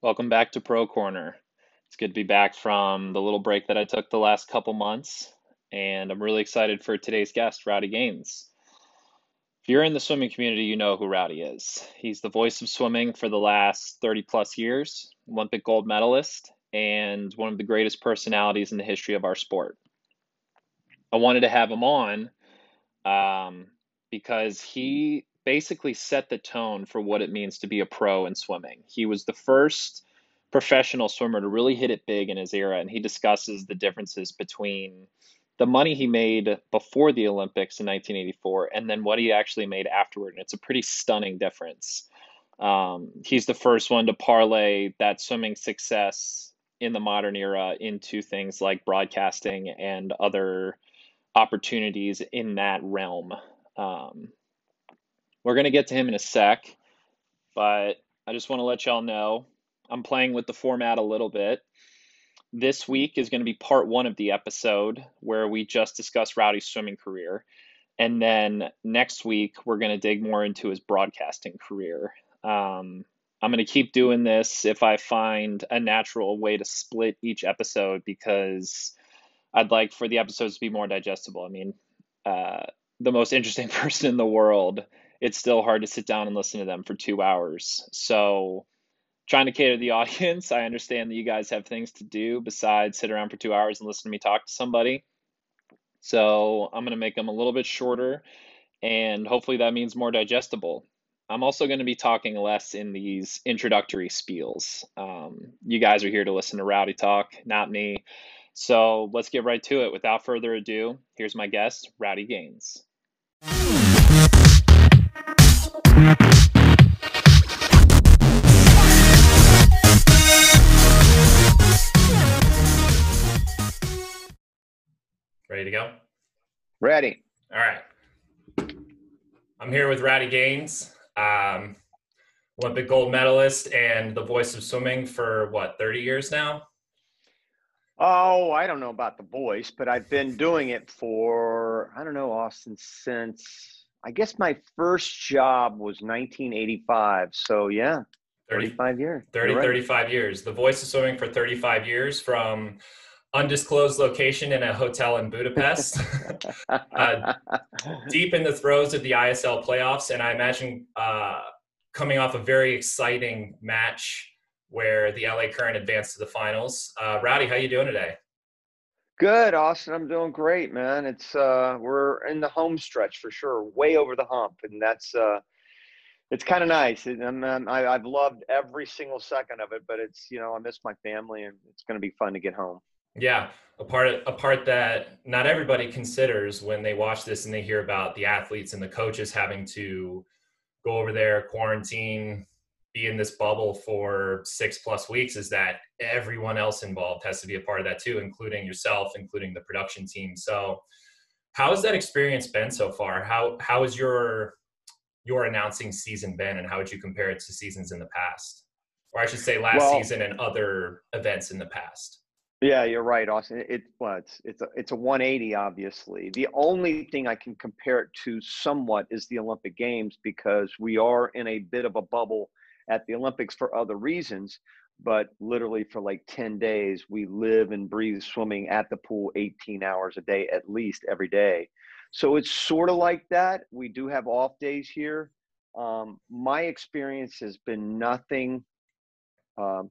Welcome back to Pro Corner. It's good to be back from the little break that I took the last couple months, and I'm really excited for today's guest, Rowdy Gaines. If you're in the swimming community, you know who Rowdy is. He's the voice of swimming for the last 30 plus years, Olympic gold medalist, and one of the greatest personalities in the history of our sport. I wanted to have him on um, because he basically set the tone for what it means to be a pro in swimming. He was the first professional swimmer to really hit it big in his era, and he discusses the differences between the money he made before the Olympics in 1984 and then what he actually made afterward. And it's a pretty stunning difference. Um, he's the first one to parlay that swimming success in the modern era into things like broadcasting and other opportunities in that realm. Um, we're going to get to him in a sec, but I just want to let y'all know I'm playing with the format a little bit. This week is going to be part one of the episode where we just discuss Rowdy's swimming career. And then next week, we're going to dig more into his broadcasting career. Um, I'm going to keep doing this if I find a natural way to split each episode because I'd like for the episodes to be more digestible. I mean, uh, the most interesting person in the world it's still hard to sit down and listen to them for two hours. So, trying to cater to the audience, I understand that you guys have things to do besides sit around for two hours and listen to me talk to somebody. So, I'm going to make them a little bit shorter, and hopefully, that means more digestible. I'm also going to be talking less in these introductory spiels. Um, you guys are here to listen to Rowdy talk, not me. So let's get right to it. Without further ado, here's my guest, Rowdy Gaines. Ready to go? Ready. All right. I'm here with Rowdy Gaines, um, Olympic gold medalist and the voice of swimming for what, 30 years now? Oh, I don't know about the voice, but I've been doing it for, I don't know, Austin, since I guess my first job was 1985. So yeah, 30, 35 years. 30, right. 35 years. The voice of swimming for 35 years from undisclosed location in a hotel in Budapest, uh, deep in the throes of the ISL playoffs. And I imagine uh, coming off a very exciting match where the LA Current advanced to the finals. Uh, Rowdy, how you doing today? Good, Austin. I'm doing great, man. It's uh, we're in the home stretch for sure, way over the hump, and that's uh, it's kind of nice. And, and I, I've loved every single second of it. But it's you know I miss my family, and it's going to be fun to get home. Yeah, a part a part that not everybody considers when they watch this and they hear about the athletes and the coaches having to go over there, quarantine, be in this bubble for six plus weeks is that everyone else involved has to be a part of that too, including yourself, including the production team. So, how has that experience been so far? How how has your your announcing season been, and how would you compare it to seasons in the past, or I should say, last well, season and other events in the past? Yeah, you're right, Austin. It well, it's it's a it's a 180, obviously. The only thing I can compare it to somewhat is the Olympic Games because we are in a bit of a bubble at the Olympics for other reasons, but literally for like 10 days, we live and breathe swimming at the pool 18 hours a day at least every day. So it's sort of like that. We do have off days here. Um, my experience has been nothing um,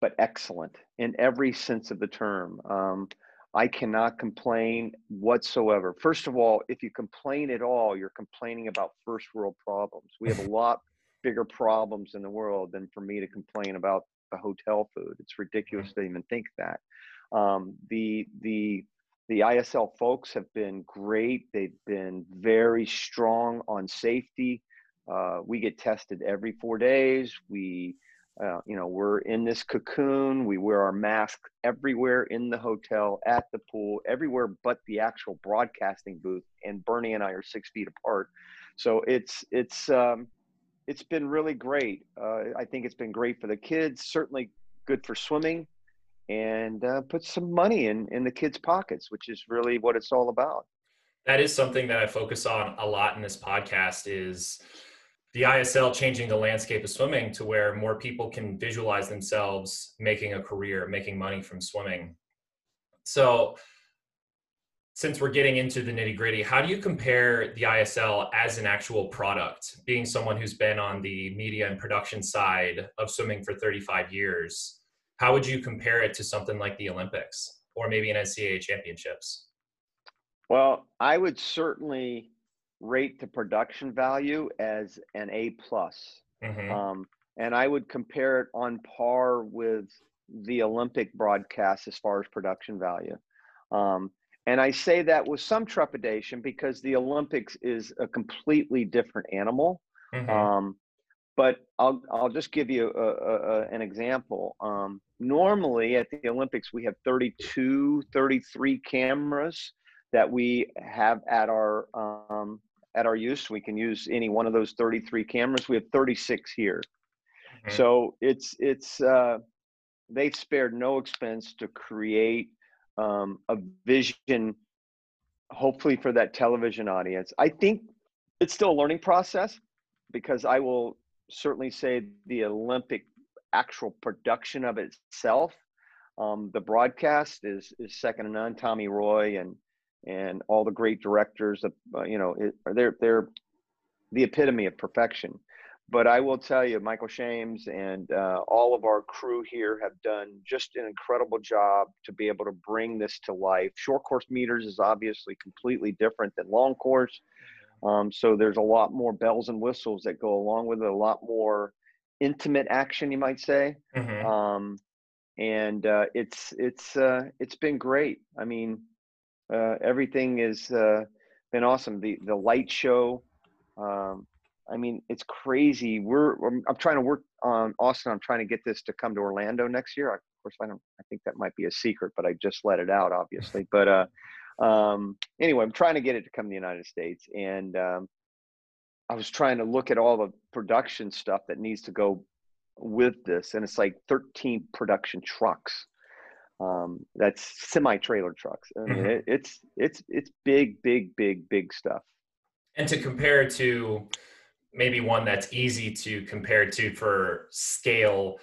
but excellent in every sense of the term. Um, I cannot complain whatsoever. First of all, if you complain at all, you're complaining about first world problems. We have a lot bigger problems in the world than for me to complain about the hotel food. It's ridiculous to even think that. Um, the the the ISL folks have been great. They've been very strong on safety. Uh, we get tested every four days. We, uh, you know, we're in this cocoon. We wear our mask everywhere in the hotel, at the pool, everywhere but the actual broadcasting booth. And Bernie and I are six feet apart. So it's it's um, it's been really great. Uh, I think it's been great for the kids. Certainly good for swimming, and uh, put some money in in the kids' pockets, which is really what it's all about. That is something that I focus on a lot in this podcast. Is the ISL changing the landscape of swimming to where more people can visualize themselves making a career, making money from swimming. So, since we're getting into the nitty gritty, how do you compare the ISL as an actual product? Being someone who's been on the media and production side of swimming for 35 years, how would you compare it to something like the Olympics or maybe an NCAA championships? Well, I would certainly rate the production value as an A plus, mm-hmm. um, and I would compare it on par with the Olympic broadcast as far as production value. Um, and I say that with some trepidation because the Olympics is a completely different animal. Mm-hmm. Um, but I'll I'll just give you a, a, a, an example. Um, normally at the Olympics we have 32, 33 cameras that we have at our um, at our use. We can use any one of those 33 cameras. We have 36 here. Mm-hmm. So it's it's uh, they've spared no expense to create um, a vision, hopefully for that television audience. I think it's still a learning process because I will certainly say the Olympic actual production of itself, um, the broadcast is is second to none. Tommy Roy and and all the great directors, uh, you know, it, they're they're the epitome of perfection. But I will tell you, Michael Shames and uh, all of our crew here have done just an incredible job to be able to bring this to life. Short course meters is obviously completely different than long course. Um, so there's a lot more bells and whistles that go along with it, a lot more intimate action, you might say. Mm-hmm. Um, and uh, it's it's uh, it's been great. I mean, uh, everything has uh, been awesome. The the light show, um, I mean, it's crazy. We're I'm trying to work on Austin. I'm trying to get this to come to Orlando next year. Of course, I don't. I think that might be a secret, but I just let it out, obviously. But uh, um, anyway, I'm trying to get it to come to the United States, and um, I was trying to look at all the production stuff that needs to go with this, and it's like 13 production trucks. Um, that's semi trailer trucks. I mean, mm-hmm. it, it's it's it's big, big, big, big stuff. And to compare to maybe one that's easy to compare to for scale.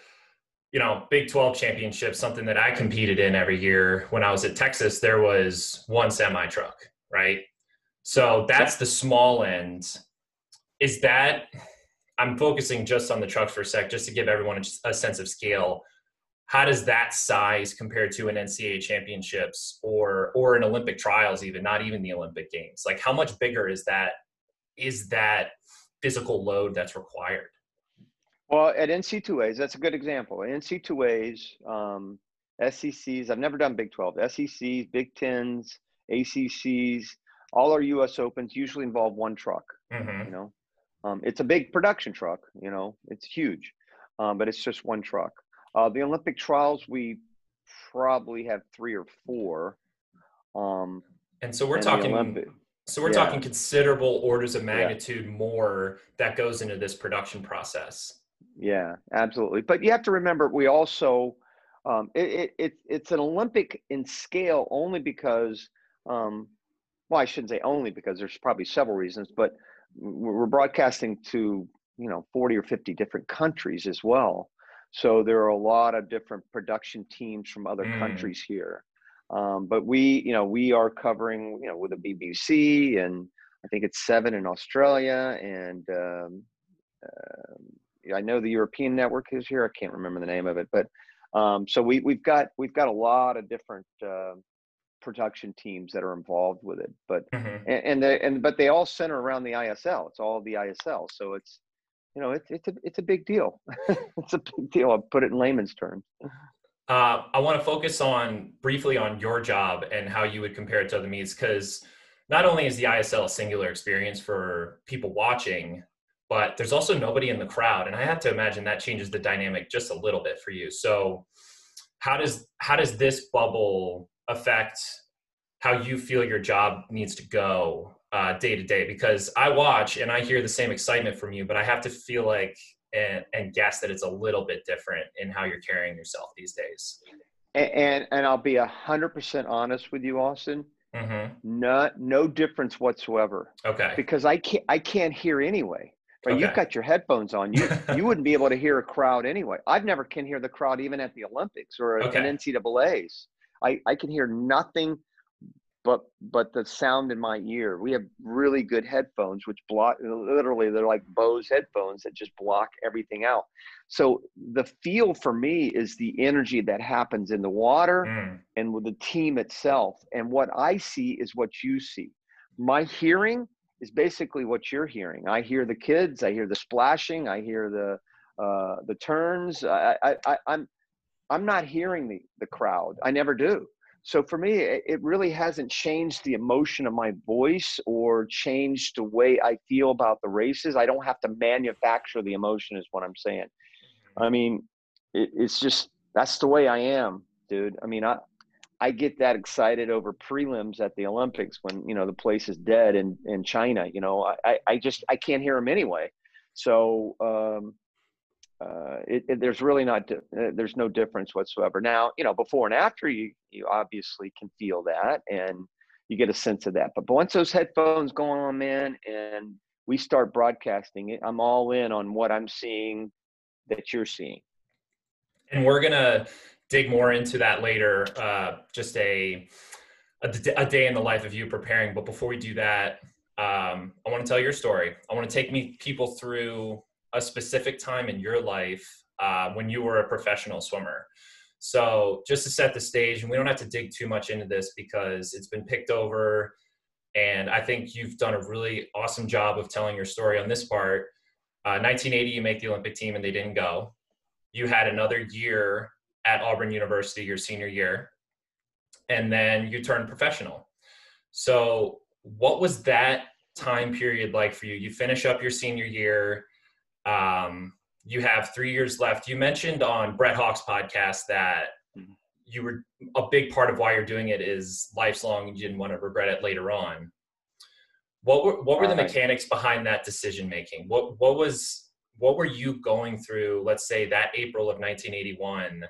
You know big 12 championship something that i competed in every year when i was at texas there was one semi truck right? So that's the small end. Is that i'm focusing just on the trucks for a sec just to give everyone a, a sense of scale. How does that size compare to an ncaa championships or or an olympic trials even not even the olympic games? Like how much bigger is that is that physical load that's required? Well, at NC2As, that's a good example. At NC2As, um, SECs, I've never done Big 12. SECs, Big Tens, ACCs, all our U.S. Opens usually involve one truck. Mm-hmm. You know, um, it's a big production truck. You know, it's huge, um, but it's just one truck. Uh, the Olympic trials, we probably have three or four. Um, and so we're and talking so we're yeah. talking considerable orders of magnitude yeah. more that goes into this production process. Yeah, absolutely. But you have to remember, we also um, it, it, it's an Olympic in scale only because, um, well, I shouldn't say only because there's probably several reasons, but we're broadcasting to you know 40 or 50 different countries as well. So there are a lot of different production teams from other mm. countries here. Um, but we, you know, we are covering, you know, with the BBC and I think it's seven in Australia and um, uh, I know the European network is here. I can't remember the name of it, but um, so we we've got we've got a lot of different uh, production teams that are involved with it. But mm-hmm. and and, they, and but they all center around the ISL. It's all the ISL, so it's you know it's it's a it's a big deal. it's a big deal. I'll put it in layman's terms. Uh, I want to focus on briefly on your job and how you would compare it to other meets because not only is the ISL a singular experience for people watching, but there's also nobody in the crowd, and I have to imagine that changes the dynamic just a little bit for you. So, how does how does this bubble affect how you feel your job needs to go uh, day to day? Because I watch and I hear the same excitement from you, but I have to feel like and, and guess that it's a little bit different in how you're carrying yourself these days. And and, and I'll be a hundred percent honest with you, Austin. Mm-hmm. Not no difference whatsoever. Okay. Because I can't I can't hear anyway. Right, Okay. you've got your headphones on. You you wouldn't be able to hear a crowd anyway. I've never can hear the crowd even at the Olympics or Okay. in NCAA's. I I can hear nothing but but the sound in my ear. We have really good headphones which block literally they're like Bose headphones that just block everything out. So the feel for me is the energy that happens in the water Mm, and with the team itself. And what I see is what you see. My hearing is basically what you're hearing. I hear the kids, I hear the splashing, I hear the uh, the turns. I, I, I, I'm I'm not hearing the the crowd. I never do. So for me, it, really hasn't changed the emotion of my voice or changed the way I feel about the races. I don't have to manufacture the emotion, is what I'm saying. I mean, it, it's just that's the way I am, dude. I mean, I I get that excited over prelims at the Olympics when you know the place is dead in in China. You know, I I- I just I can't hear them anyway. So um, uh, it, it, there's really not uh, there's no difference whatsoever. Now, you know, before and after you you obviously can feel that and you get a sense of that. But once those headphones go on, man, and we start broadcasting it, I'm all in on what I'm seeing that you're seeing. and we're gonna dig more into that later. Uh, just a day in the life of you preparing. But before we do that, um, I want to tell your story. I want to take me people through a specific time in your life uh, when you were a professional swimmer. So just to set the stage, and we don't have to dig too much into this because it's been picked over, and I think you've done a really awesome job of telling your story on this part. Uh, 1980, you make the Olympic team, and they didn't go you had another year at Auburn University your senior year, and then you turned professional. So, what was that time period like for you? You finish up your senior year. Um, you have three years left. You mentioned on Brett Hawke's podcast that Mhm. you were a big part of why you're doing it is lifelong. and You didn't want to regret it later on. What were what were the mechanics behind that decision making? What what was what were you going through? Let's say that April of 1981,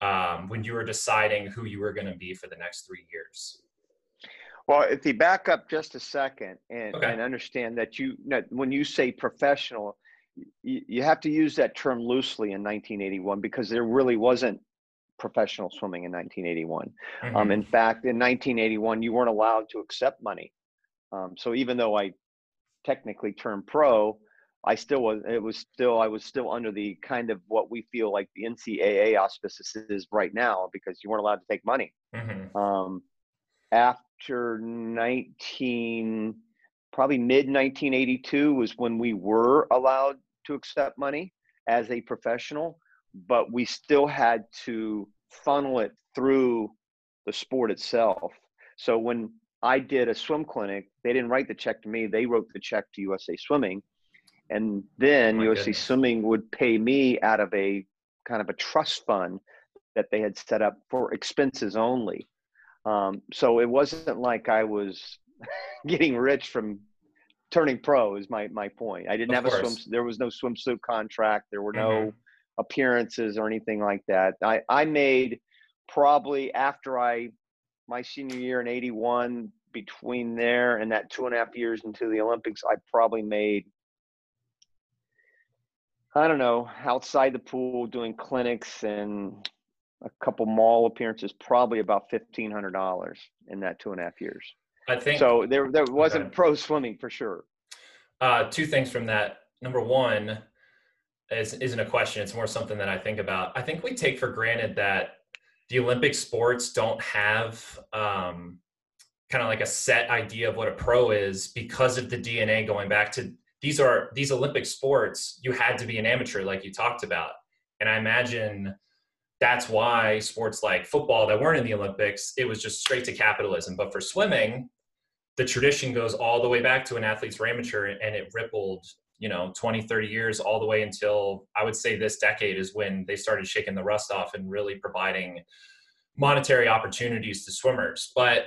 um, when you were deciding who you were going to be for the next three years. Well, if you back up just a second and, Okay. and understand that you, that when you say professional, you, you have to use that term loosely in 1981 because there really wasn't professional swimming in 1981. Um, Mhm. in fact, in 1981, you weren't allowed to accept money. Um, so even though I technically turned pro, I still was. It was still I was still under the kind of what we feel like the NCAA auspices is right now because you weren't allowed to take money Mhm. um, after 19 probably mid 1982 was when we were allowed to accept money as a professional but we still had to funnel it through the sport itself. So when i did a swim clinic they didn't write the check to me they wrote the check to usa swimming. And then My usa goodness. swimming would pay me out of a kind of a trust fund that they had set up for expenses only. Um, so it wasn't like I was getting rich from turning pro. Is my my point. I didn't Of have a swim. There was no swimsuit contract. There were no Mhm. appearances or anything like that. I I made probably after I my senior year in '81. Between there and that two and a half years into the Olympics, I probably made I don't know outside the pool doing clinics and a couple mall appearances, probably about fifteen hundred dollars in that two and a half years. I think So there there wasn't Okay. pro swimming for sure. Uh, two things from that. Number one is, isn't a question. It's more something that I think about. I think we take for granted that the Olympic sports don't have um, kind of like a set idea of what a pro is because of the DNA going back to these are these Olympic sports. You had to be an amateur, like you talked about, and I imagine that's why sports like football that weren't in the Olympics, it was just straight to capitalism. But for swimming, the tradition goes all the way back to an athletes amateur and it rippled you know 20 30 years all the way until i would say this decade is when they started shaking the rust off and really providing monetary opportunities to swimmers. But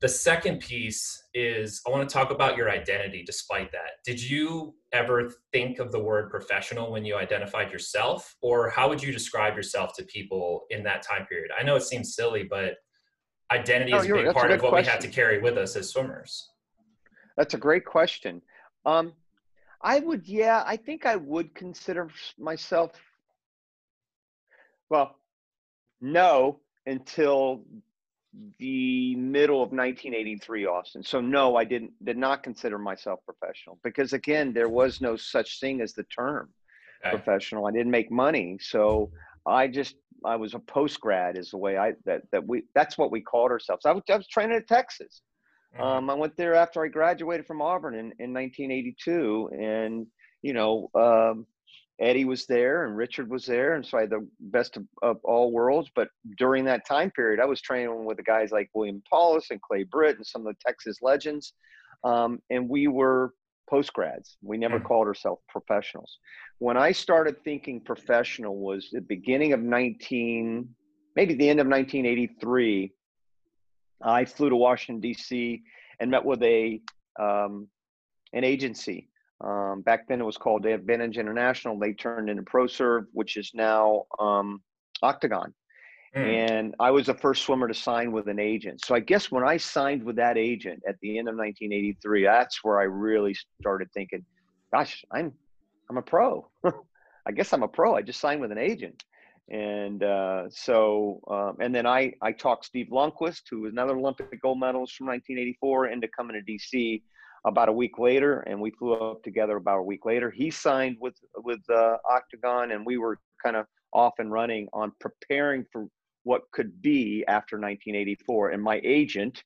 the second piece is i want to talk about your identity despite that. Did you ever think of the word professional when you identified yourself? Or how would you describe yourself to people in that time period? I know it seems silly but identity No, is a big that's a part of what we have to carry with us as swimmers That's a great question. Um, I would, yeah, I think I would consider myself. Well, no, until the middle of 1983 austin so no i didn't did not consider myself professional because again there was no such thing as the term okay. professional i didn't make money so i just i was a post grad is the way i that that we that's what we called ourselves i was, I was training at texas mm-hmm. um, i went there after i graduated from auburn in, in 1982 and you know um, Eddie was there and Richard was there, and so I had the best of, of, all worlds. But during that time period, I was training with the guys like William Paulus and Clay Britt and some of the Texas legends, um, and we were post grads. We never mm-hmm. called ourselves professionals. When I started thinking professional was the beginning of 19, maybe the end of 1983. I flew to Washington D.C. and met with a um, an agency um, back then it was called Advantage International. They turned into ProServe, which is now um, Octagon. Mm. And I was the first swimmer to sign with an agent. So I guess when I signed with that agent at the end of 1983, that's where I really started thinking, gosh, I'm I'm a pro. I guess I'm a pro. I just signed with an agent. And uh, so, um, and then I, I talked Steve Lundquist, who was another Olympic gold medalist from 1984, into coming to DC about a week later, and we flew up together about a week later. He signed with with uh, Octagon, and we were kind of off and running on preparing for what could be after 1984. And my agent,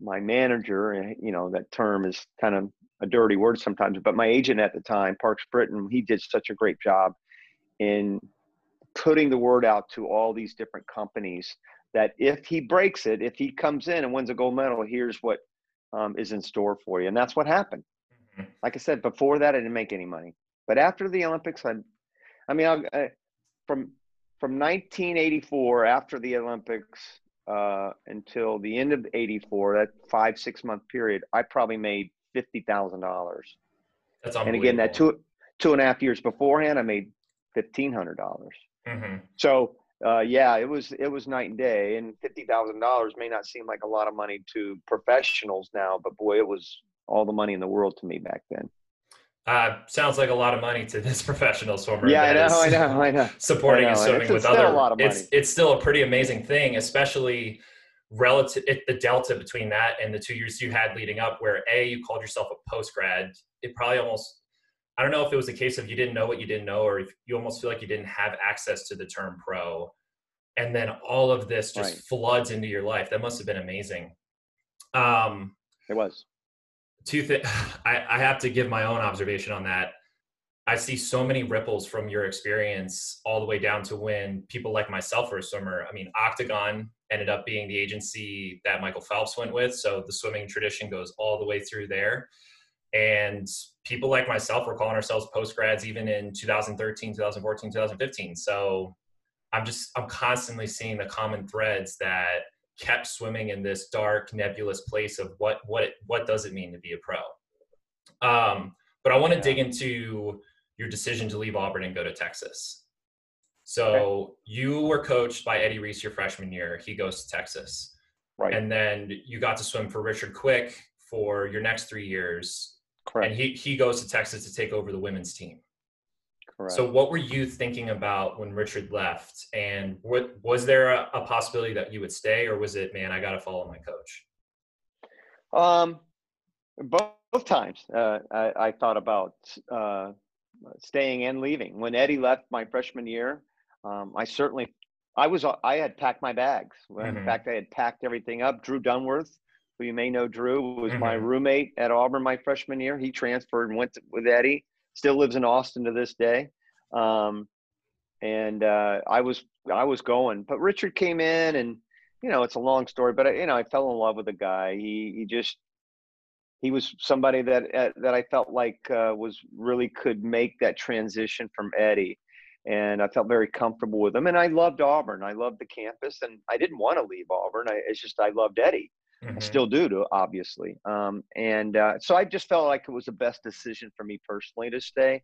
my manager, you know that term is kind of a dirty word sometimes, but my agent at the time, Parks Britton, he did such a great job in putting the word out to all these different companies that if he breaks it, if he comes in and wins a gold medal, here's what um, is in store for you. And that's what happened. Mm-hmm. Like I said, before that, I didn't make any money. But after the Olympics, I, I mean, I, I, from from 1984 after the Olympics uh, until the end of '84, that five six month period, I probably made fifty thousand dollars. That's And again, that two two and a half years beforehand, I made fifteen hundred dollars. Mm-hmm. So uh, yeah, it was it was night and day, and fifty thousand dollars may not seem like a lot of money to professionals now, but boy, it was all the money in the world to me back then. Uh, sounds like a lot of money to this professional swimmer. Yeah, I know, I know, I know. Supporting I know. and swimming with other, it's it's still a pretty amazing thing, especially relative it, the delta between that and the two years you had leading up, where a you called yourself a post grad. It probably almost I don't know if it was a case of you didn't know what you didn't know, or if you almost feel like you didn't have access to the term pro. And then all of this just right. floods into your life. That must have been amazing. Um, it was. Two things. I, I have to give my own observation on that. I see so many ripples from your experience all the way down to when people like myself are a swimmer. I mean, Octagon ended up being the agency that Michael Phelps went with. So the swimming tradition goes all the way through there. And people like myself were calling ourselves post grads even in 2013, 2014, 2015. So I'm just, I'm constantly seeing the common threads that kept swimming in this dark, nebulous place of what, what, it, what does it mean to be a pro? Um, but I want to yeah. dig into your decision to leave Auburn and go to Texas. So okay. you were coached by Eddie Reese your freshman year. He goes to Texas. Right. And then you got to swim for Richard Quick for your next three years. Correct. And he, he goes to Texas to take over the women's team. Correct. So what were you thinking about when Richard left? And what, was there a, a possibility that you would stay or was it, man, I got to follow my coach? Um, both, both times uh, I, I, thought about uh, staying and leaving. When Eddie left my freshman year, um, I certainly I was I had packed my bags. Mm-hmm. In fact, I had packed everything up. Drew Dunworth who you may know, Drew, was mm-hmm. my roommate at Auburn my freshman year. He transferred and went to, with Eddie. Still lives in Austin to this day. Um, and uh, I was I was going, but Richard came in, and you know it's a long story, but I, you know I fell in love with the guy. He he just he was somebody that uh, that I felt like uh, was really could make that transition from Eddie, and I felt very comfortable with him. And I loved Auburn. I loved the campus, and I didn't want to leave Auburn. I, it's just I loved Eddie. Mm-hmm. I still do, to obviously. Um, and uh, so I just felt like it was the best decision for me personally to stay.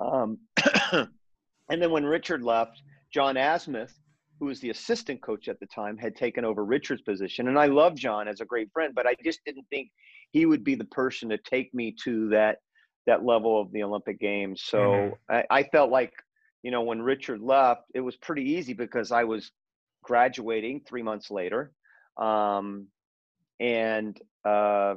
Um, and then when Richard left, John Asmuth, who was the assistant coach at the time, had taken over Richard's position. And I love John as a great friend, but I just didn't think he would be the person to take me to that that level of the Olympic Games. So Mhm. I, I felt like, you know, when Richard left, it was pretty easy because I was graduating three months later, um, and uh,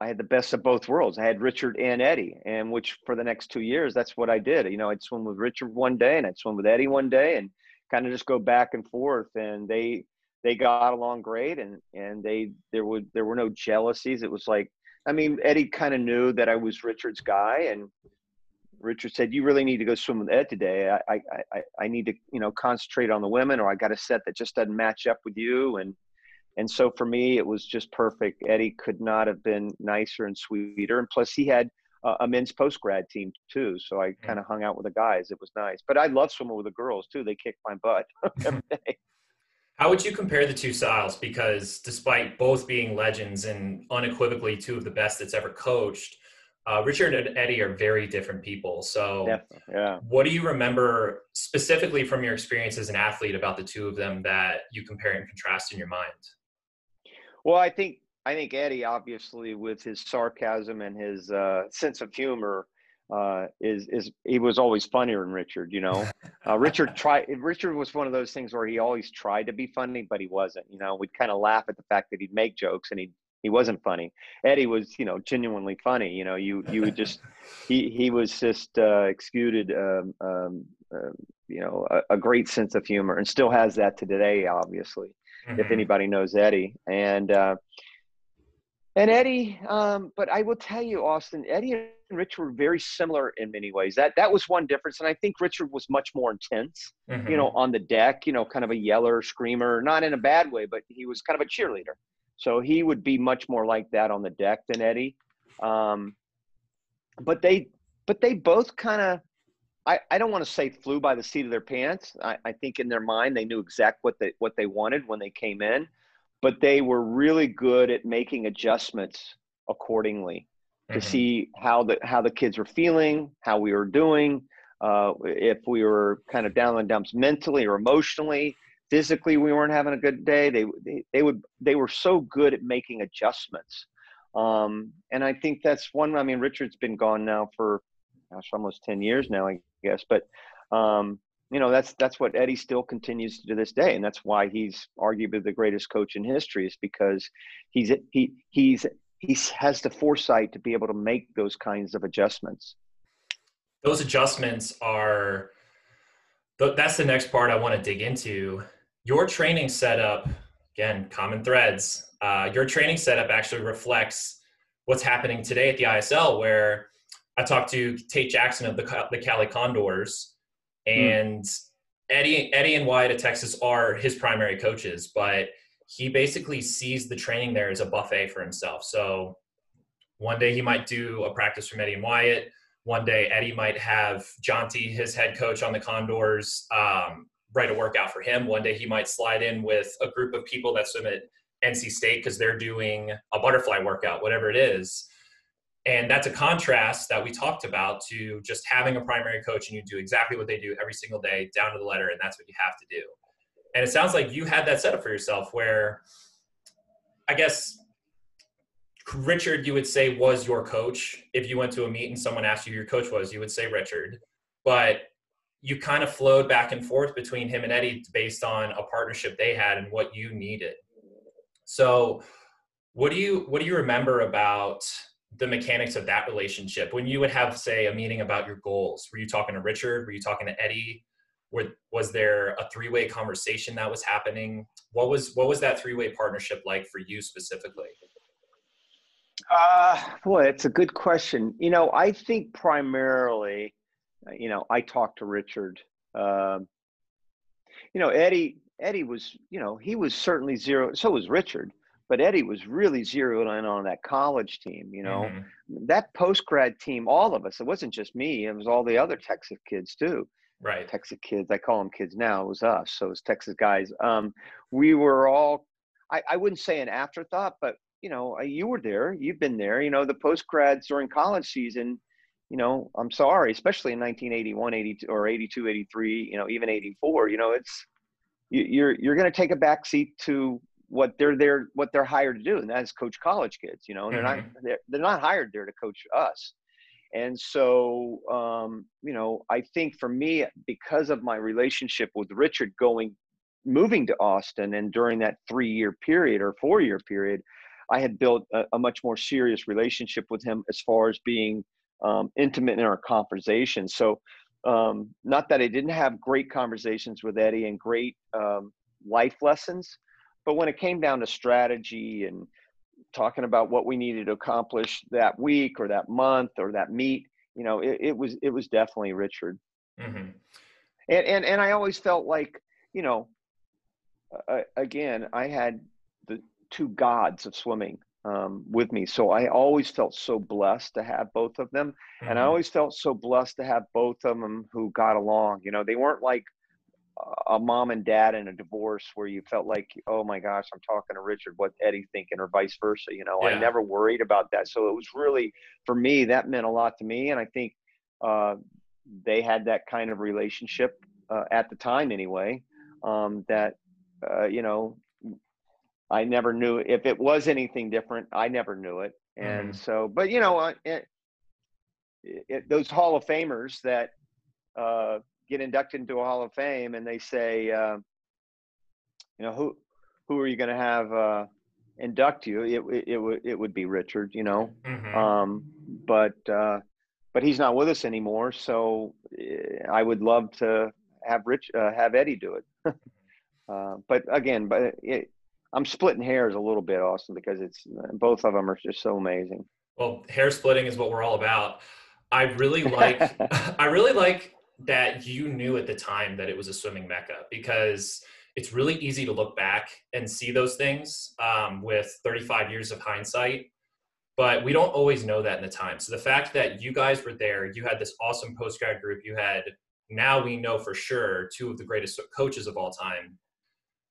I had the best of both worlds. I had Richard and Eddie, and which for the next two years, that's what I did. You know, I'd swim with Richard one day, and I'd swim with Eddie one day, and kind of just go back and forth. And they they got along great, and and they there would there were no jealousies. It was like, I mean, Eddie kind of knew that I was Richard's guy, and Richard said, "You really need to go swim with Ed today. I I I, I need to you know concentrate on the women, or I got a set that just doesn't match up with you." And and so for me, it was just perfect. Eddie could not have been nicer and sweeter. And plus, he had a, men's post grad team too. So I kind of hung out with the guys. It was nice. But I love swimming with the girls too. They kicked my butt every day. How would you compare the two styles? Because despite both being legends and unequivocally two of the best that's ever coached, uh, Richard and Eddie are very different people. So, Definitely. Yeah. what do you remember specifically from your experience as an athlete about the two of them that you compare and contrast in your mind? Well, I think I think Eddie, obviously, with his sarcasm and his uh, sense of humor, uh, is is he was always funnier than Richard. You know, uh, Richard tried. Richard was one of those things where he always tried to be funny, but he wasn't. You know, we'd kind of laugh at the fact that he'd make jokes and he he wasn't funny. Eddie was, you know, genuinely funny. You know, you you would just he he was just uh, exuded, um, um, uh, you know, a, a great sense of humor, and still has that to today, obviously if Mhm. anybody knows Eddie. And uh, and Eddie, um, but I will tell you, Austin, Eddie and Richard were very similar in many ways. That that was one difference, and I think Richard was much more intense. Mhm. You know, on the deck, you know, kind of a yeller, screamer, not in a bad way, but he was kind of a cheerleader. So he would be much more like that on the deck than Eddie. Um, but they, but they both kind of I, I don't want to say flew by the seat of their pants. I, I think in their mind they knew exact what they what they wanted when they came in, but they were really good at making adjustments accordingly to Mhm. see how the how the kids were feeling, how we were doing, uh, if we were kind of down in the dumps mentally or emotionally, physically we weren't having a good day. They they, they would they were so good at making adjustments, um, and I think that's one. I mean, Richard's been gone now for gosh almost ten years now, I guess, but um, you know that's that's what Eddie still continues to do this day, and that's why he's arguably the greatest coach in history is because he's he he's he has the foresight to be able to make those kinds of adjustments. those adjustments are th- that's the next part i want to dig into your training setup again common threads uh, your training setup actually reflects what's happening today at the isl where i talked to tate jackson of the, the cali condors and eddie eddie and wyatt at texas are his primary coaches but he basically sees the training there as a buffet for himself so one day he might do a practice from eddie and wyatt one day Eddie might have Jonty, his head coach on the Condors, um, write a workout for him. One day he might slide in with a group of people that swim at NC State because they're doing a butterfly workout, whatever it is. And that's a contrast that we talked about to just having a primary coach and you do exactly what they do every single day down to the letter, and that's what you have to do. And it sounds like you had that set up for yourself where I guess Richard, you would say, was your coach. If you went to a meet and someone asked you who your coach was, you would say Richard. But you kind of flowed back and forth between him and Eddie based on a partnership they had and what you needed. So, what do you what do you remember about the mechanics of that relationship when you would have, say, a meeting about your goals? Were you talking to Richard? Were you talking to Eddie? Were, was there a three way conversation that was happening? What was what was that three way partnership like for you specifically? Uh, boy, it's a good question. You know, I think primarily, you know, I talked to Richard. Um, you know, Eddie. Eddie was, you know, he was certainly zero. So was Richard, but Eddie was really zeroed in on that college team. You know, Mhm. that post grad team. All of us. It wasn't just me. It was all the other Texas kids too. right. Texas kids. I call them kids now. It was us. So it was Texas guys. Um, we were all. I, I wouldn't say an afterthought, but you know, uh, you were there. You've been there. You know, the post grads during college season. You know, I'm sorry, especially in 1981, 82, or 82, 83. You know, even 84. You know, it's you, you're you're going to take a back seat to what they're there, what they're hired to do, and that's coach college kids. You know, and they're not they're, they're not hired there to coach us. And so, um, you know, I think for me, because of my relationship with Richard going, moving to Austin, and during that three year period or four year period, I had built a, a, much more serious relationship with him as far as being um, intimate in our conversations. So, um, not that I didn't have great conversations with Eddie and great um, life lessons, but when it came down to strategy and talking about what we needed to accomplish that week or that month or that meet, you know, it, it was it was definitely Richard. Mm-hmm. And, and and I always felt like, you know, uh, again, I had the two gods of swimming um, with me. So I always felt so blessed to have both of them. Mm-hmm. And I mm-hmm. always felt so blessed to have both of them who got along. You know, they weren't like a mom and dad in a divorce where you felt like, oh my gosh, I'm talking to Richard, what Eddie thinking, or vice versa. You know, yeah. I never worried about that. So it was really, for me, that meant a lot to me. And I think uh, they had that kind of relationship uh, at the time anyway, um, that, uh, you know, I never knew if it was anything different. I never knew it. And mm. so, but you know, it, it, those Hall of Famers that, uh, get inducted into a Hall of Fame and they say, uh, you know, who who are you going to have uh, induct you? It, it, it would it would be Richard, you know, mm-hmm. um, but uh, but he's not with us anymore. So eh, I would love to have Rich uh, have Eddie do it. Uh, but again, but it, I'm splitting hairs a little bit, Austin, because it's both of them are just so amazing. Well, hair splitting is what we're all about. I really like I really like that you knew at the time that it was a swimming mecca because it's really easy to look back and see those things um, with 35 years of hindsight but we don't always know that in the time. So the fact that you guys were there you had this awesome post grad group you had now we know for sure two of the greatest coaches of all time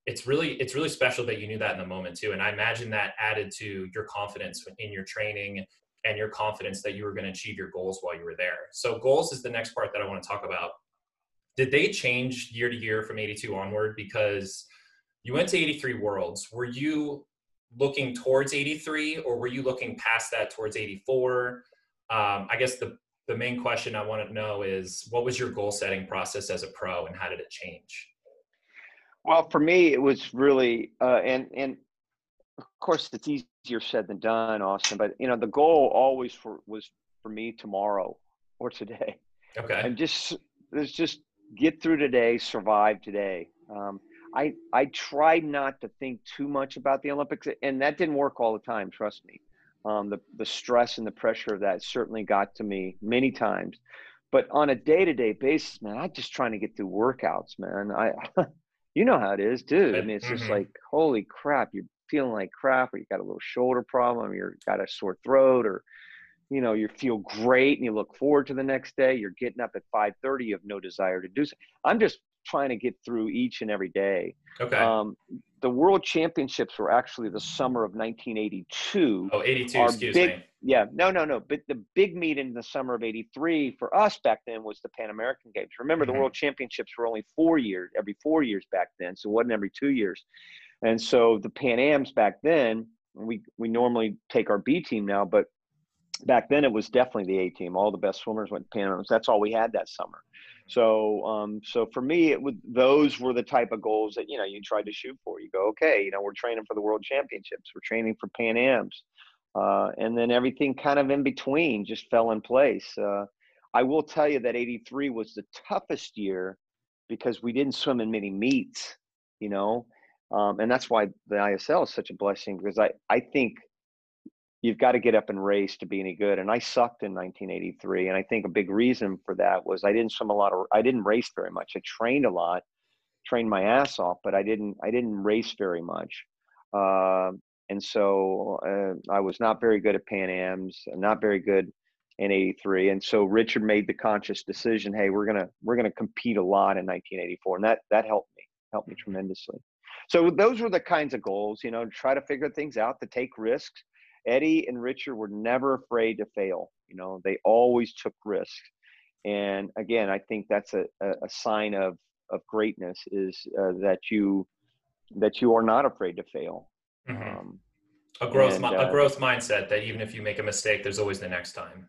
it's really it's really special that you knew that in the moment too and i imagine that added to your confidence in your training and your confidence that you were going to achieve your goals while you were there. So goals is the next part that I want to talk about. Did they change year to year from 82 onward because you went to 83 worlds. Were you looking towards 83 or were you looking past that towards 84? Um, I guess the the main question I want to know is what was your goal setting process as a pro and how did it change? Well, for me, it was really, uh, and and of course, it's easier said than done, Austin. But you know, the goal always for was for me tomorrow or today. Okay. And just let's just get through today, survive today. Um, I I tried not to think too much about the Olympics, and that didn't work all the time. Trust me. Um, the the stress and the pressure of that certainly got to me many times. But on a day to day basis, man, I'm just trying to get through workouts, man. I, you know how it is, dude. I mean, it's mm-hmm. just like, holy crap, you're feeling like crap or you got a little shoulder problem or you got a sore throat or you know you feel great and you look forward to the next day you're getting up at 5.30 you have no desire to do so i'm just trying to get through each and every day. Okay. Um, the world championships were actually the summer of 1982 oh 82 excuse big, me. Yeah no no no but the big meet in the summer of 83 for us back then was the pan american games. Remember mm-hmm. the world championships were only four years every four years back then so it wasn't every two years and so the Pan Ams back then, we we normally take our B team now, but back then it was definitely the A team. All the best swimmers went to Pan Ams. That's all we had that summer. So um, so for me, it would those were the type of goals that you know you tried to shoot for. You go, okay, you know, we're training for the World Championships. We're training for Pan Ams. Uh, and then everything kind of in between just fell in place. Uh, I will tell you that 83 was the toughest year because we didn't swim in many meets, you know, um, and that's why the ISL is such a blessing because I, I think you've got to get up and race to be any good. And I sucked in 1983. And I think a big reason for that was I didn't swim a lot of, I didn't race very much. I trained a lot, trained my ass off, but I didn't, I didn't race very much. Uh, and so uh, I was not very good at Pan Am's, not very good in 83. And so Richard made the conscious decision, Hey, we're going to, we're going to compete a lot in 1984. And that, that helped me, helped me tremendously. So those were the kinds of goals, you know, to try to figure things out, to take risks. Eddie and Richard were never afraid to fail. You know, they always took risks. And again, I think that's a, a sign of, of greatness is uh, that you that you are not afraid to fail. Mm-hmm. Um, a growth and, uh, a growth mindset that even if you make a mistake, there's always the next time.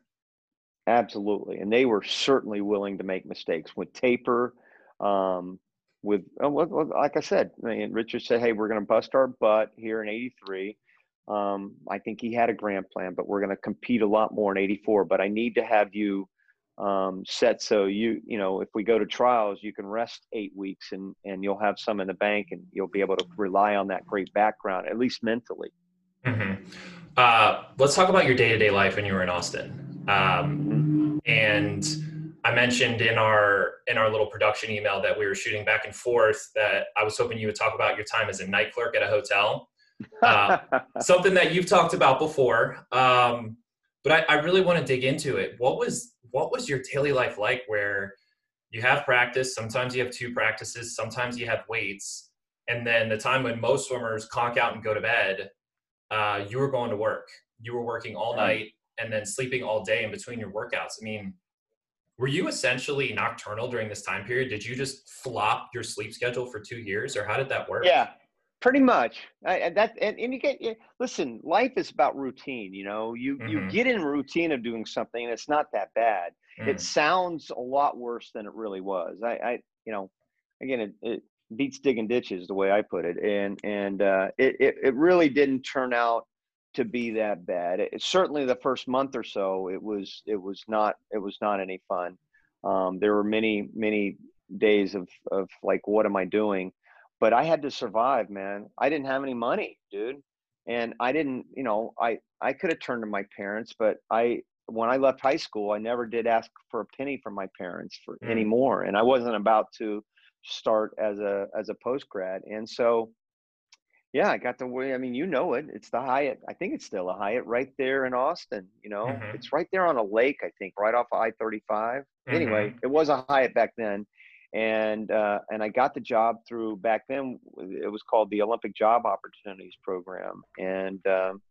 Absolutely, and they were certainly willing to make mistakes with taper. Um, with uh, like I said, mean, Richard said, "Hey, we're going to bust our butt here in '83." Um, I think he had a grand plan, but we're going to compete a lot more in '84. But I need to have you um, set so you you know if we go to trials, you can rest eight weeks and and you'll have some in the bank, and you'll be able to rely on that great background at least mentally. Mm-hmm. Uh, let's talk about your day to day life when you were in Austin. Um, mm-hmm. And I mentioned in our in our little production email that we were shooting back and forth that I was hoping you would talk about your time as a night clerk at a hotel. Uh, something that you've talked about before. Um, but I, I really want to dig into it. What was what was your daily life like where you have practice, sometimes you have two practices, sometimes you have weights, and then the time when most swimmers conk out and go to bed, uh, you were going to work. You were working all night and then sleeping all day in between your workouts. I mean, were you essentially nocturnal during this time period? Did you just flop your sleep schedule for two years, or how did that work? Yeah, pretty much. I, and that and, and you get listen. Life is about routine. You know, you mm-hmm. you get in routine of doing something, and it's not that bad. Mm. It sounds a lot worse than it really was. I, I you know, again, it, it beats digging ditches the way I put it, and and uh, it, it it really didn't turn out to be that bad. It, certainly the first month or so, it was it was not it was not any fun. Um, there were many many days of of like, what am I doing? But I had to survive, man. I didn't have any money, dude, and I didn't. You know, I I could have turned to my parents, but I when I left high school, I never did ask for a penny from my parents for mm. anymore, and I wasn't about to start as a as a post grad, and so yeah, I got the way. I mean, you know it. It's the Hyatt. I think it's still a Hyatt right there in Austin. You know, mm-hmm. it's right there on a lake. I think right off of I thirty five. Anyway, mm-hmm. it was a Hyatt back then, and uh, and I got the job through back then. It was called the Olympic Job Opportunities Program, and um,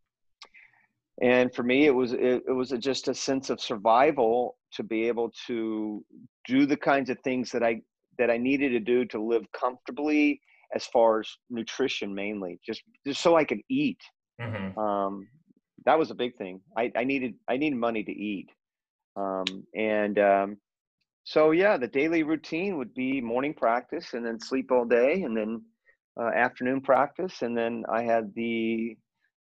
and for me, it was it, it was a, just a sense of survival to be able to do the kinds of things that I that I needed to do to live comfortably as far as nutrition mainly, just just so I could eat. Mm-hmm. Um, that was a big thing. I, I needed I needed money to eat, um, and um, so yeah, the daily routine would be morning practice and then sleep all day, and then uh, afternoon practice, and then I had the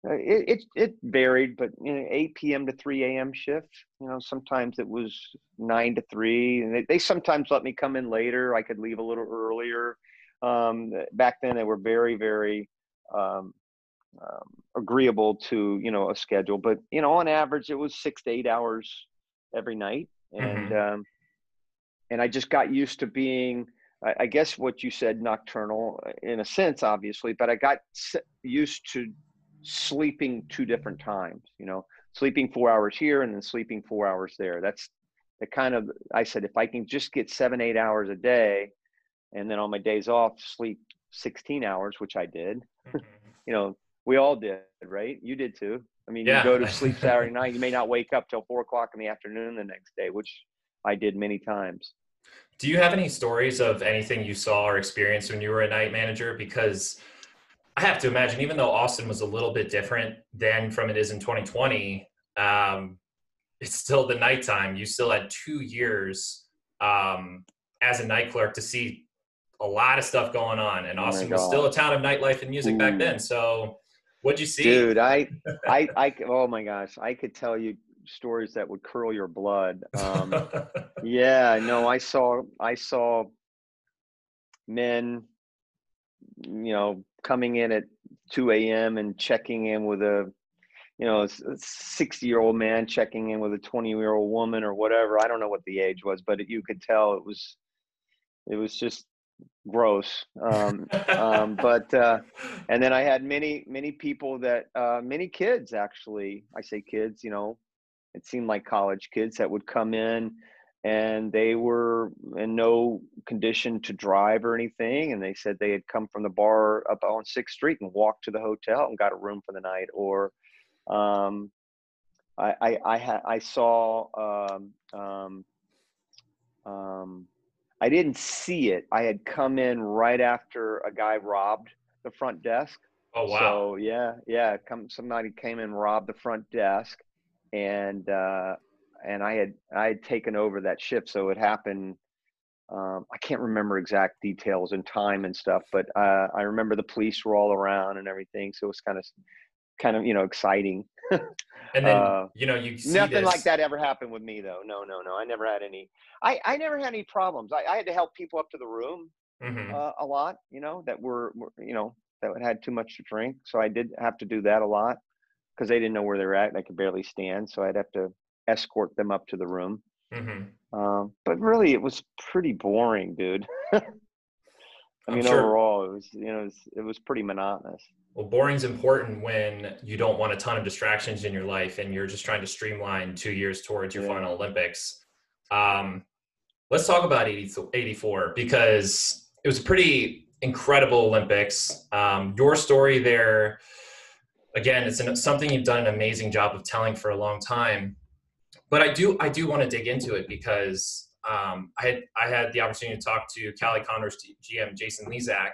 uh, it, it, it varied, but you know, 8 p.m. to 3 a.m. shift. You know, sometimes it was nine to three, and they, they sometimes let me come in later. I could leave a little earlier. Um, back then, they were very, very um, um, agreeable to you know a schedule, but you know, on average, it was six to eight hours every night, and mm-hmm. um, and I just got used to being. I, I guess what you said, nocturnal, uh, in a sense, obviously, but I got used to sleeping two different times. You know, sleeping four hours here and then sleeping four hours there. That's the kind of I said if I can just get seven, eight hours a day, and then on my days off sleep 16 hours which i did. Mm-hmm. you know we all did right? You did too. I mean yeah. you go to sleep saturday night you may not wake up till four o'clock in the afternoon the next day which i did many times. Do you have any stories of anything you saw or experienced when you were a night manager? Because i have to imagine even though austin was a little bit different then from it is in 2020 um, it's still the nighttime. You still had two years um, as a night clerk to see a lot of stuff going on, and oh Austin oh was still a town of nightlife and music Ooh. back then. So, what'd you see, dude? I, I, I, oh my gosh, I could tell you stories that would curl your blood. Um, yeah, no, I saw, I saw men, you know, coming in at 2 a.m. and checking in with a, you know, a 60 year old man checking in with a 20 year old woman or whatever. I don't know what the age was, but it, you could tell it was, it was just gross. Um, um, but uh, and then I had many many people that uh, many kids actually. I say kids, you know, it seemed like college kids that would come in and they were in no condition to drive or anything and they said they had come from the bar up on sixth street and walked to the hotel and got a room for the night or um, I, I, I, ha- I saw um, um, um I didn't see it. I had come in right after a guy robbed the front desk. Oh wow! So yeah, yeah. Come somebody came and robbed the front desk, and uh, and I had I had taken over that shift, so it happened. Um, I can't remember exact details and time and stuff, but uh, I remember the police were all around and everything, so it was kind of kind of you know exciting. and then uh, you know you nothing this. like that ever happened with me though. No, no, no. I never had any. I I never had any problems. I, I had to help people up to the room mm-hmm. uh, a lot. You know that were, were you know that had too much to drink, so I did have to do that a lot because they didn't know where they're at. They could barely stand, so I'd have to escort them up to the room. Mm-hmm. Um, but really, it was pretty boring, dude. I mean, sure. overall, it was you know it was, it was pretty monotonous. Well, boring's important when you don't want a ton of distractions in your life and you're just trying to streamline two years towards your yeah. final Olympics. Um, let's talk about 80, 84 because it was a pretty incredible Olympics. Um, your story there, again, it's an, something you've done an amazing job of telling for a long time. But I do, I do want to dig into it because um, I had I had the opportunity to talk to Cali Condors GM Jason Lezak,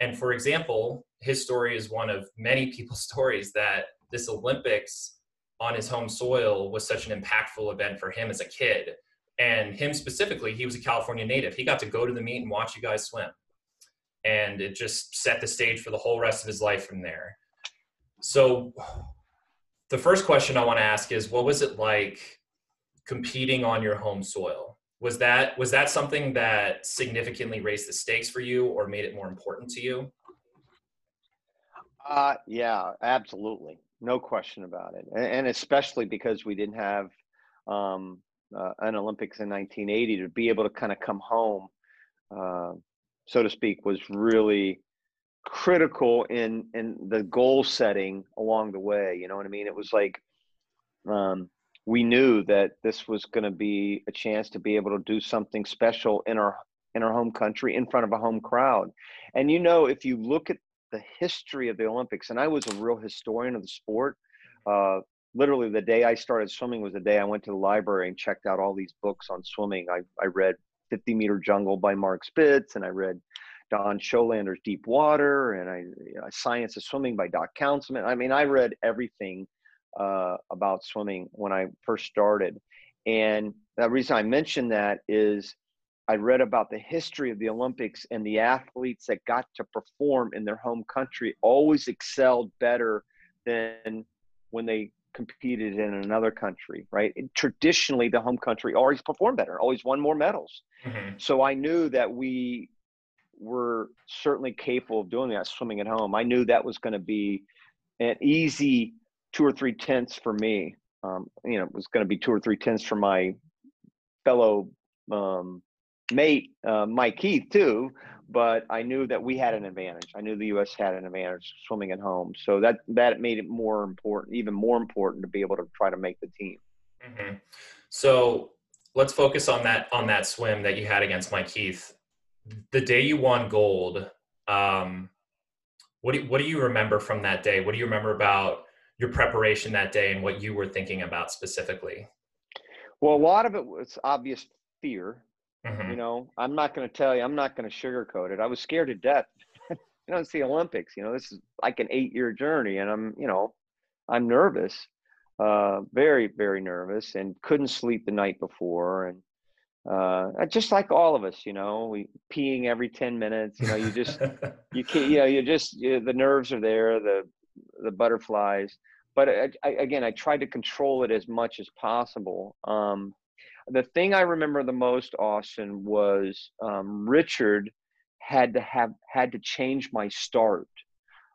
and for example, his story is one of many people's stories that this Olympics on his home soil was such an impactful event for him as a kid. And him specifically, he was a California native. He got to go to the meet and watch you guys swim. And it just set the stage for the whole rest of his life from there. So, the first question I want to ask is what was it like competing on your home soil? Was that was that something that significantly raised the stakes for you or made it more important to you? Uh, yeah, absolutely. No question about it. And, and especially because we didn't have um, uh, an Olympics in 1980 to be able to kind of come home, uh, so to speak, was really critical in in the goal setting along the way. You know what I mean? It was like um, we knew that this was going to be a chance to be able to do something special in our in our home country in front of a home crowd. And you know, if you look at the history of the Olympics, and I was a real historian of the sport. Uh, literally, the day I started swimming was the day I went to the library and checked out all these books on swimming. I, I read 50 Meter Jungle by Mark Spitz, and I read Don Schollander's Deep Water, and I you know, Science of Swimming by Doc Counsilman. I mean, I read everything uh, about swimming when I first started. And the reason I mention that is I read about the history of the Olympics and the athletes that got to perform in their home country always excelled better than when they competed in another country, right? And traditionally, the home country always performed better, always won more medals. Mm-hmm. So I knew that we were certainly capable of doing that swimming at home. I knew that was going to be an easy two or three tenths for me. Um, you know, it was going to be two or three tenths for my fellow um, mate uh, Mike Heath too, but I knew that we had an advantage. I knew the U.S. had an advantage swimming at home, so that that made it more important, even more important, to be able to try to make the team. Mm-hmm. So let's focus on that on that swim that you had against Mike Heath. The day you won gold, um, what do what do you remember from that day? What do you remember about your preparation that day and what you were thinking about specifically? Well, a lot of it was obvious fear Mm-hmm. You know, I'm not going to tell you, I'm not going to sugarcoat it. I was scared to death. you know, it's the Olympics. You know, this is like an eight year journey, and I'm, you know, I'm nervous, uh, very, very nervous, and couldn't sleep the night before. And uh, just like all of us, you know, we peeing every 10 minutes. You know, you just, you can't, you know, you just, you, the nerves are there, the, the butterflies. But I, I, again, I tried to control it as much as possible. Um, the thing I remember the most, Austin, was um, Richard had to have had to change my start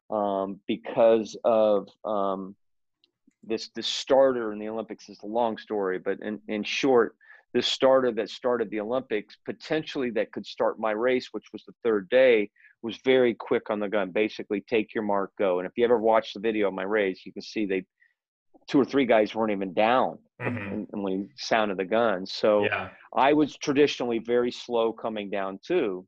um, because of um, this this starter in the Olympics is a long story, but in, in short, this starter that started the Olympics potentially that could start my race, which was the third day, was very quick on the gun. Basically, take your mark, go. And if you ever watch the video of my race, you can see they two or three guys weren't even down mm-hmm. when we sounded the gun. So yeah. I was traditionally very slow coming down too.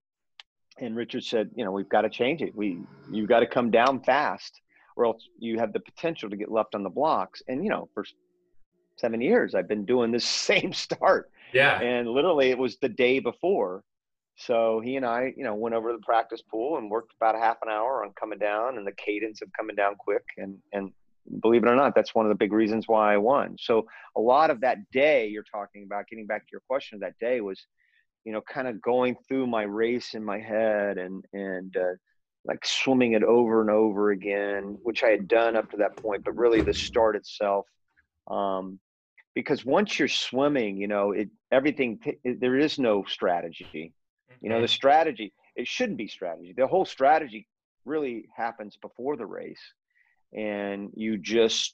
And Richard said, you know, we've got to change it. We you've got to come down fast, or else you have the potential to get left on the blocks. And you know, for seven years, I've been doing this same start. Yeah. And literally, it was the day before. So he and I, you know, went over to the practice pool and worked about a half an hour on coming down and the cadence of coming down quick and and believe it or not, that's one of the big reasons why I won. So a lot of that day you're talking about, getting back to your question that day was, you know, kind of going through my race in my head and and uh, like swimming it over and over again, which I had done up to that point, but really the start itself. Um, because once you're swimming, you know, it everything there is no strategy. You know, the strategy it shouldn't be strategy. The whole strategy really happens before the race, and you just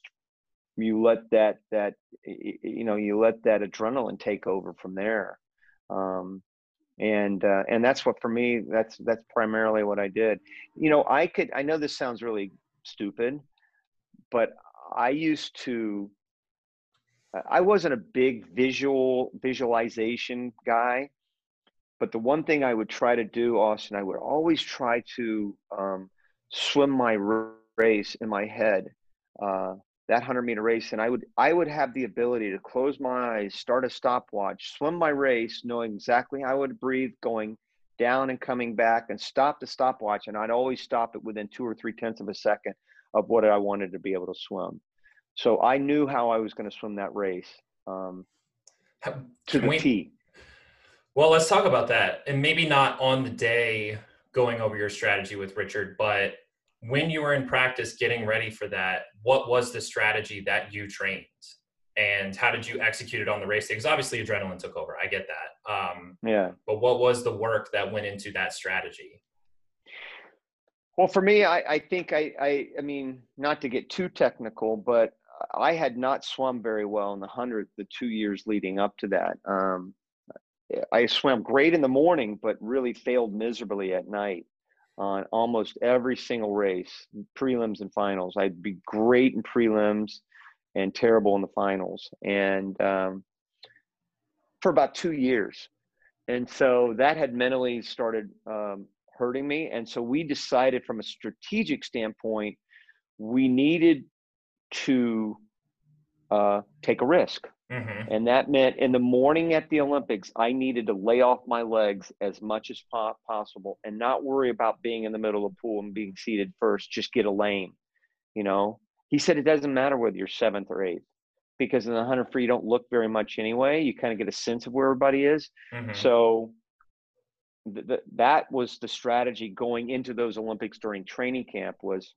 you let that that you know you let that adrenaline take over from there. Um, and uh, and that's what for me that's that's primarily what I did. You know, I could I know this sounds really stupid, but I used to I wasn't a big visual visualization guy, but the one thing I would try to do, Austin, I would always try to um, swim my race in my head, uh, that hundred meter race, and I would I would have the ability to close my eyes, start a stopwatch, swim my race, knowing exactly how I would breathe, going down and coming back, and stop the stopwatch, and I'd always stop it within two or three tenths of a second of what I wanted to be able to swim. So I knew how I was going to swim that race um, to the we, T. Well, let's talk about that, and maybe not on the day going over your strategy with Richard, but when you were in practice getting ready for that, what was the strategy that you trained? And how did you execute it on the race day? Because obviously adrenaline took over. I get that. Um, yeah. But what was the work that went into that strategy? Well, for me, I, I think I, I, I mean, not to get too technical, but I had not swum very well in the hundred the two years leading up to that. Um, I swam great in the morning, but really failed miserably at night on almost every single race, prelims and finals. I'd be great in prelims and terrible in the finals, and um, for about two years. And so that had mentally started um, hurting me. And so we decided, from a strategic standpoint, we needed to uh, take a risk. Mm-hmm. And that meant in the morning at the Olympics, I needed to lay off my legs as much as po- possible and not worry about being in the middle of the pool and being seated first. Just get a lane. You know, he said it doesn't matter whether you're seventh or eighth because in the 100 free, you don't look very much anyway. You kind of get a sense of where everybody is. Mm-hmm. So th- th- that was the strategy going into those Olympics during training camp was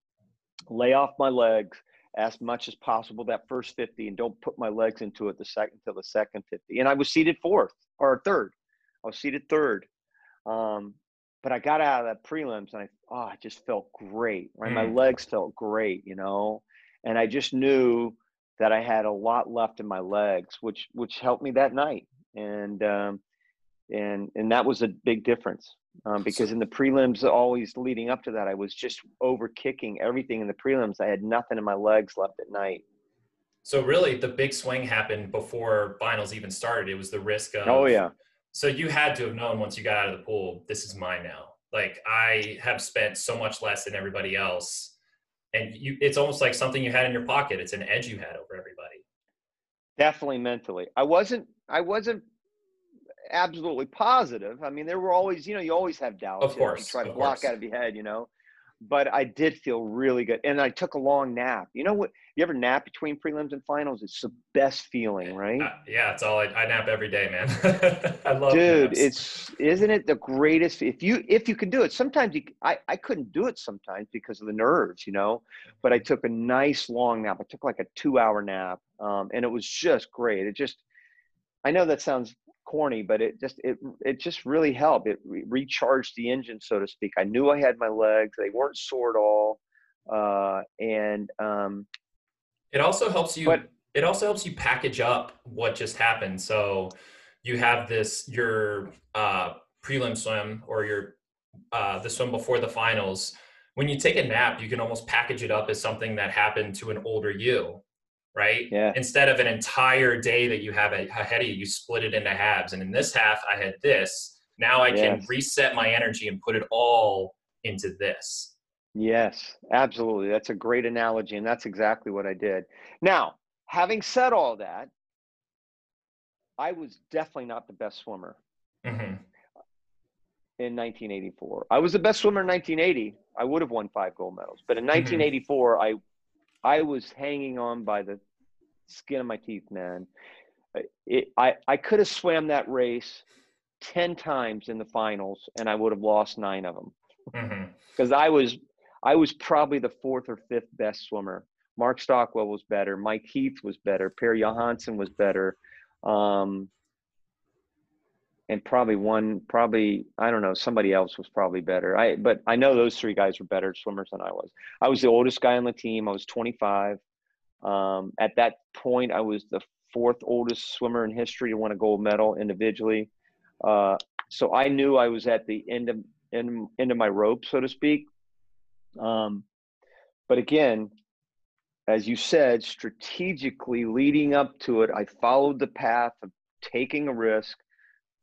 lay off my legs as much as possible that first 50 and don't put my legs into it the second till the second 50 and i was seated fourth or third. I was seated third. Um, but i got out of that prelims and i oh i just felt great right? Mm. my legs felt great you know? And i just knew that i had a lot left in my legs which which helped me that night. And um, and and that was a big difference um, because in the prelims, always leading up to that, I was just over kicking everything in the prelims. I had nothing in my legs left at night. So really, the big swing happened before finals even started. It was the risk of. Oh yeah. So you had to have known once you got out of the pool, this is mine now. Like I have spent so much less than everybody else, and you, it's almost like something you had in your pocket. It's an edge you had over everybody. Definitely mentally, I wasn't. I wasn't absolutely positive. I mean, there were always, you know, you always have doubts. Of course. You try to block course. out of your head, you know. But I did feel really good. And I took a long nap. You know what? You ever nap between prelims and finals? It's the best feeling, right? Uh, yeah, it's all I, I, nap every day, man. I love it. Dude, naps. it's isn't it the greatest if you if you can do it. Sometimes you I, I couldn't do it sometimes because of the nerves, you know. But I took a nice long nap. I took like a two hour nap. Um, and it was just great. It just I know that sounds corny, but it just it it just really helped. It re- recharged the engine, so to speak. I knew I had my legs; they weren't sore at all, uh, and um, it also helps you. But, it also helps you package up what just happened. So you have this your uh, prelim swim or your uh, the swim before the finals. When you take a nap, you can almost package it up as something that happened to an older you right? Yeah. Instead of an entire day that you have ahead of you, you split it into halves. And in this half, I had this. Now I can reset my energy and put it all into this. Yes, absolutely. That's a great analogy. And that's exactly what I did. Now, having said all that, I was definitely not the best swimmer mm-hmm. in 1984. I was the best swimmer in 1980. I would have won five gold medals. But in 1984, mm-hmm. I I was hanging on by the skin of my teeth, man. It, I I could have swam that race ten times in the finals, and I would have lost nine of them because mm-hmm. I was I was probably the fourth or fifth best swimmer. Mark Stockwell was better. Mike Heath was better. Per Johansson was better. Um, and probably one, probably I don't know, somebody else was probably better. I but I know those three guys were better swimmers than I was. I was the oldest guy on the team. I was 25. Um, at that point, I was the fourth oldest swimmer in history to win a gold medal individually. Uh, so I knew I was at the end of end, end of my rope, so to speak. Um, but again, as you said, strategically leading up to it, I followed the path of taking a risk,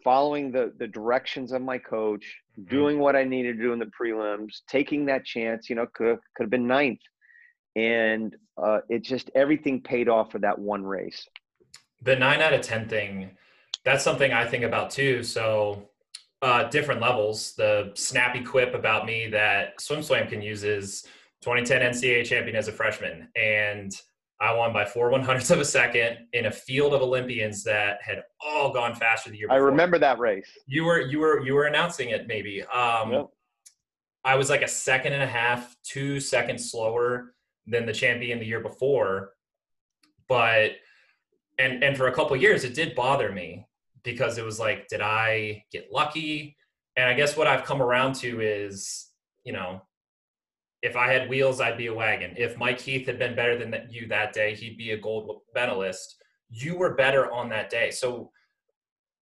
following the the directions of my coach, mm-hmm. doing what I needed to do in the prelims, taking that chance. You know, could could have been ninth, and uh, it just everything paid off for that one race. The nine out of ten thing, that's something I think about too. So. Uh, different levels. The snappy quip about me that SwimSwam can use is 2010 NCAA champion as a freshman, and I won by four one hundredths of a second in a field of Olympians that had all gone faster the year before. I remember that race. You were you were you were announcing it maybe. Um, yep. I was like a second and a half, two seconds slower than the champion the year before, but and and for a couple years it did bother me because it was like, did I get lucky? And I guess what I've come around to is, you know, if I had wheels, I'd be a wagon. If Mike Heath had been better than you that day, he'd be a gold medalist. You were better on that day. So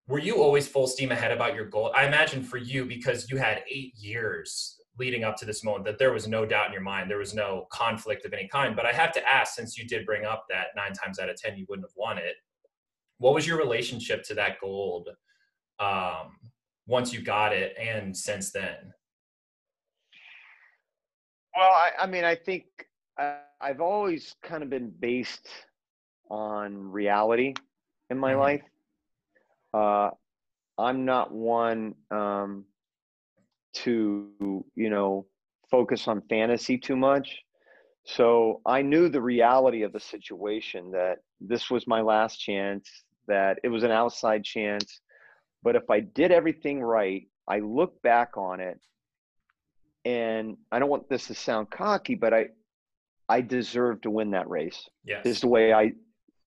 were you always full steam ahead about your goal? I imagine for you, because you had eight years leading up to this moment, that there was no doubt in your mind. There was no conflict of any kind. But I have to ask, since you did bring up that nine times out of 10, you wouldn't have won it. What was your relationship to that gold um, once you got it and since then? Well, I, I mean, I think I, I've always kind of been based on reality in my mm-hmm. life. Uh, I'm not one um, to, you know, focus on fantasy too much. So I knew the reality of the situation that this was my last chance, that it was an outside chance. But if I did everything right, I look back on it and I don't want this to sound cocky, but I I deserve to win that race. Yes. Is the way I,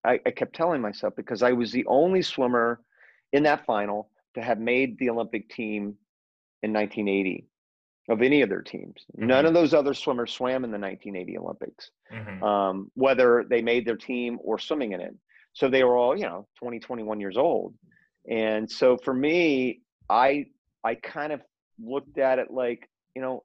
I, I kept telling myself because I was the only swimmer in that final to have made the Olympic team in 1980 of any of their teams. Mm-hmm. None of those other swimmers swam in the 1980 Olympics, mm-hmm. um, whether they made their team or swimming in it. So they were all, you know, 20, 21 years old. And so for me, I I kind of looked at it like, you know,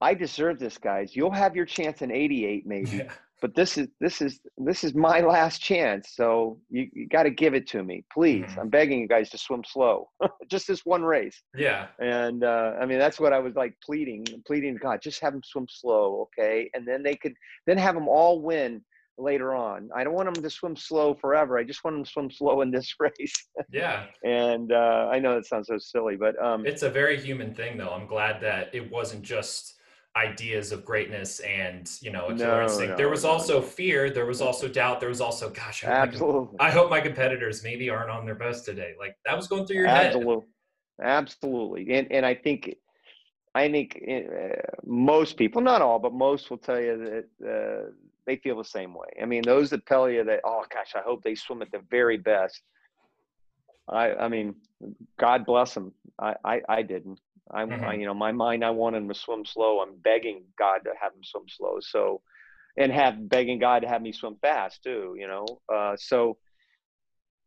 I deserve this, guys. You'll have your chance in 88 maybe. Yeah. But this is this is this is my last chance. So you, you got to give it to me, please. Mm-hmm. I'm begging you guys to swim slow, just this one race. Yeah. And uh, I mean, that's what I was like pleading, pleading God, just have them swim slow, okay? And then they could then have them all win later on. I don't want them to swim slow forever. I just want them to swim slow in this race. yeah. And uh, I know that sounds so silly, but um, it's a very human thing, though. I'm glad that it wasn't just ideas of greatness and you know no. No, there was no. also fear. There was also doubt. There was also, gosh, I hope, Absolutely. My, I hope my competitors maybe aren't on their best today. Like that was going through your Absolutely. head. Absolutely. And and I think I think uh, most people, not all, but most will tell you that uh, they feel the same way. I mean, those that tell you that, oh gosh, I hope they swim at the very best. I I mean, God bless them. I I, I didn't. I'm, mm-hmm. I, you know, my mind, I want him to swim slow. I'm begging God to have him swim slow. So, and have begging God to have me swim fast too, you know? Uh, so,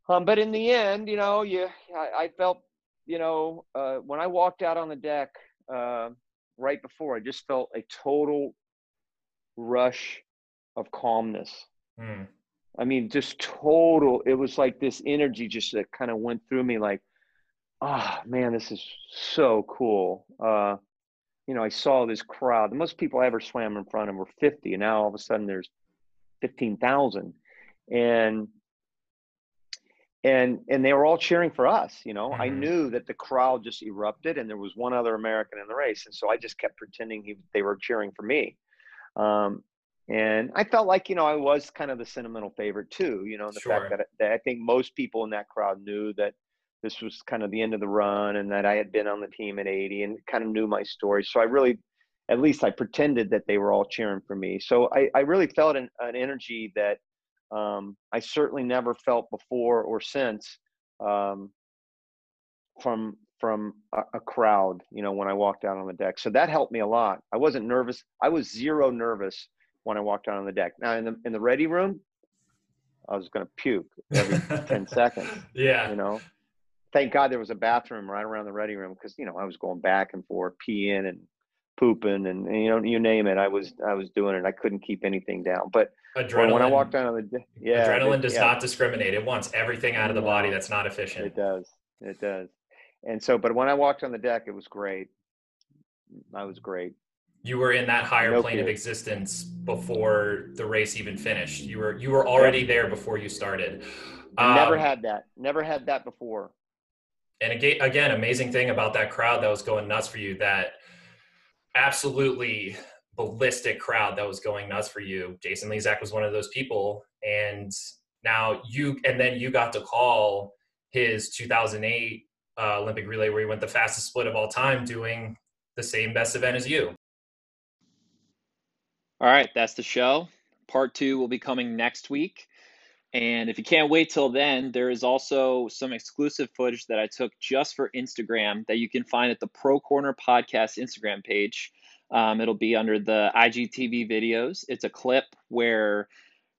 um, but in the end, you know, you, I, I felt, you know, uh, when I walked out on the deck, uh, right before, I just felt a total rush of calmness. Mm. I mean, just total, it was like this energy just that kind of went through me like, oh man, this is so cool. Uh, you know, I saw this crowd. The most people I ever swam in front of were 50, and now all of a sudden there's 15,000. And and and they were all cheering for us you know mm-hmm. i knew that the crowd just erupted and there was one other american in the race and so i just kept pretending he, they were cheering for me um, And I felt like, you know, I was kind of the sentimental favorite too, you know, the Sure. fact that, that I think most people in that crowd knew that this was kind of the end of the run and that I had been on the team at 80 and kind of knew my story. So I really, at least I pretended that they were all cheering for me. So I, I really felt an, an energy that um, I certainly never felt before or since um, from from a, a crowd. You know, when I walked out on the deck, so that helped me a lot. I wasn't nervous. I was zero nervous when I walked out on the deck. Now in the in the ready room, I was going to puke every ten seconds. Yeah. You know, thank God there was a bathroom right around the ready room because you know I was going back and forth, peeing and pooping and, and you know you name it. I was I was doing it. I couldn't keep anything down. But Adrenaline. when I walked out on the yeah, adrenaline it- does yeah, not discriminate. It wants everything out of the body that's not efficient. It does. It does. And so, but when I walked on the deck, it was great. I was great. You were in that higher No plane of existence before the race even finished. You were you were already there before you started. Never Um, had that. Never had that before. And again, amazing thing about that crowd that was going nuts for you. That absolutely ballistic crowd that was going nuts for you. Jason Lezak was one of those people, and now you and then you got to call his 2008 uh, Olympic relay where he went the fastest split of all time, doing the same best event as you. All right, that's the show. Part two will be coming next week. And if you can't wait till then, there is also some exclusive footage that I took just for Instagram that you can find at the Pro Corner Podcast Instagram page. Um, it'll be under the IGTV videos. It's a clip where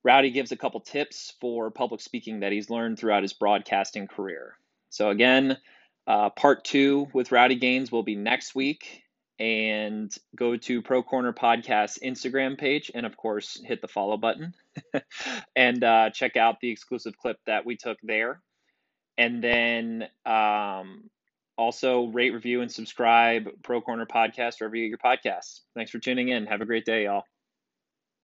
Rowdy gives a couple tips for public speaking that he's learned throughout his broadcasting career. So, again, uh, part two with Rowdy Gaines will be next week and go to Pro Corner Podcast Instagram page and, of course, hit the follow button and uh, check out the exclusive clip that we took there. And then um, also rate, review, and subscribe Pro Corner Podcast wherever you get your podcasts. Thanks for tuning in. Have a great day, y'all.